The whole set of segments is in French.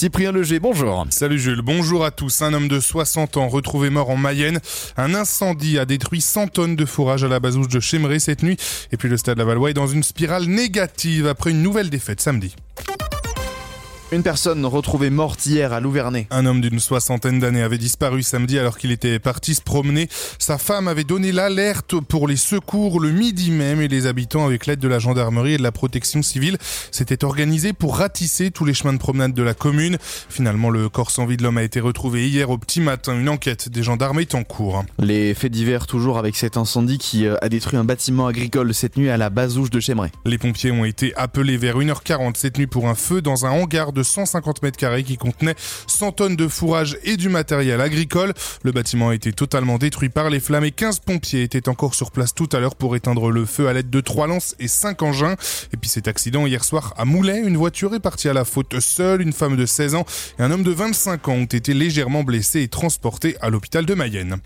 Cyprien Leger, bonjour. Salut Jules, bonjour à tous. Un homme de 60 ans retrouvé mort en Mayenne. Un incendie a détruit 100 tonnes de fourrage à la basouche de Chemeray cette nuit. Et puis le stade Lavallois est dans une spirale négative après une nouvelle défaite samedi. Une personne retrouvée morte hier à Louvernay. Un homme d'une soixantaine d'années avait disparu samedi alors qu'il était parti se promener. Sa femme avait donné l'alerte pour les secours le midi même et les habitants, avec l'aide de la gendarmerie et de la protection civile, s'étaient organisés pour ratisser tous les chemins de promenade de la commune. Finalement, le corps sans vie de l'homme a été retrouvé hier au petit matin. Une enquête des gendarmes est en cours. Les faits divers toujours avec cet incendie qui euh, a détruit un bâtiment agricole cette nuit à la Bazouche de Chemeray. Les pompiers ont été appelés vers 1h40 cette nuit pour un feu dans un hangar de 150 mètres carrés qui contenait 100 tonnes de fourrage et du matériel agricole. Le bâtiment a été totalement détruit par les flammes et 15 pompiers étaient encore sur place tout à l'heure pour éteindre le feu à l'aide de trois lances et cinq engins. Et puis cet accident hier soir à Moulay, une voiture est partie à la faute seule, une femme de 16 ans et un homme de 25 ans ont été légèrement blessés et transportés à l'hôpital de Mayenne.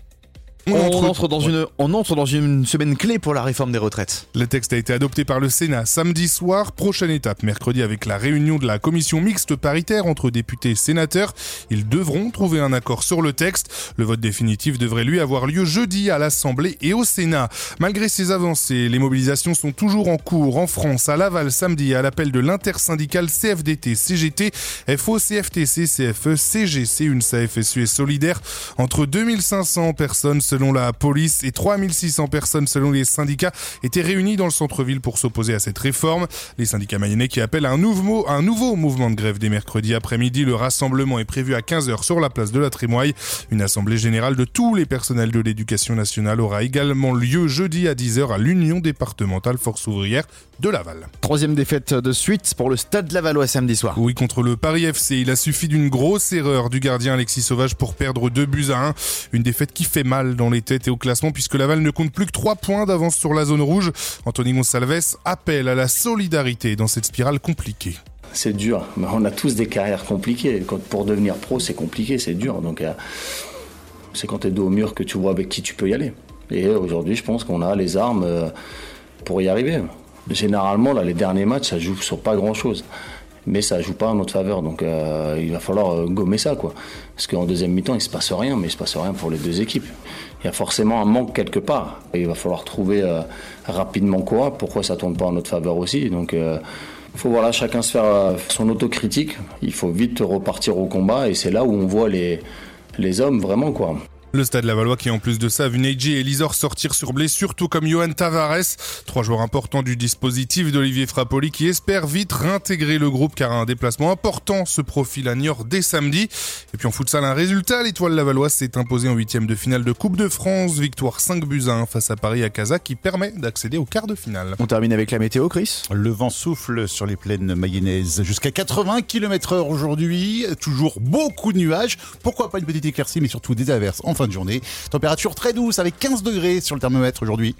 On, entre, dans une, on entre dans une semaine clé pour la réforme des retraites. Le texte a été adopté par le Sénat samedi soir. Prochaine étape mercredi avec la réunion de la commission mixte paritaire entre députés et sénateurs. Ils devront trouver un accord sur le texte. Le vote définitif devrait lui avoir lieu jeudi à l'Assemblée et au Sénat. Malgré ces avancées, les mobilisations sont toujours en cours en France, à Laval samedi à l'appel de l'intersyndicale CFDT, CGT, FO, CFTC, CFE, CGC, une CFSU et solidaire. Entre 2500 personnes selon la police et 3600 personnes selon les syndicats étaient réunis dans le centre-ville pour s'opposer à cette réforme. Les syndicats mayennais qui appellent à un nouveau, un nouveau mouvement de grève dès mercredi après-midi. Le rassemblement est prévu à 15h sur la place de la Trémoille. Une assemblée générale de tous les personnels de l'éducation nationale aura également lieu jeudi à 10h à l'Union départementale Force ouvrière de Laval. Troisième défaite de suite pour le Stade Lavallois samedi soir. Oui, contre le Paris FC, il a suffi d'une grosse erreur du gardien Alexis Sauvage pour perdre deux buts à 1. Une défaite qui fait mal dans les têtes et au classement puisque Laval ne compte plus que 3 points d'avance sur la zone rouge. Anthony Gonsalves appelle à la solidarité dans cette spirale compliquée. C'est dur, on a tous des carrières compliquées. pour devenir pro, c'est compliqué, c'est dur. Donc euh, c'est quand tu es dos au mur que tu vois avec qui tu peux y aller. Et aujourd'hui, je pense qu'on a les armes euh, pour y arriver. Généralement, là, les derniers matchs, ça joue sur pas grand-chose mais ça joue pas en notre faveur. Donc euh, il va falloir euh, gommer ça, quoi. Parce qu'en deuxième mi-temps, il se passe rien, mais il se passe rien pour les deux équipes. Il y a forcément un manque quelque part. Et il va falloir trouver euh, rapidement quoi, pourquoi ça tourne pas en notre faveur aussi. Donc il faut voilà, chacun se faire son autocritique. Il faut vite repartir au combat et c'est là où on voit les, les hommes vraiment quoi. Le stade Lavallois qui en plus de ça a vu Neji et Lisor sortir sur blessure tout comme Johan Tavares, trois joueurs importants du dispositif d'Olivier Frappoli qui espère vite réintégrer le groupe car un déplacement important se profile à Niort dès samedi. Et puis en futsal un résultat, l'étoile Lavalloise s'est imposée en huitième de finale de Coupe de France, victoire 5 buts à 1 face à Paris à Casa qui permet d'accéder au quart de finale. On termine avec la météo Chris. Le vent souffle sur les plaines mayonnaises jusqu'à 80 km heure aujourd'hui, toujours beaucoup de nuages, pourquoi pas une petite éclaircie mais surtout des averses enfin de journée. Température très douce avec 15 degrés sur le thermomètre aujourd'hui.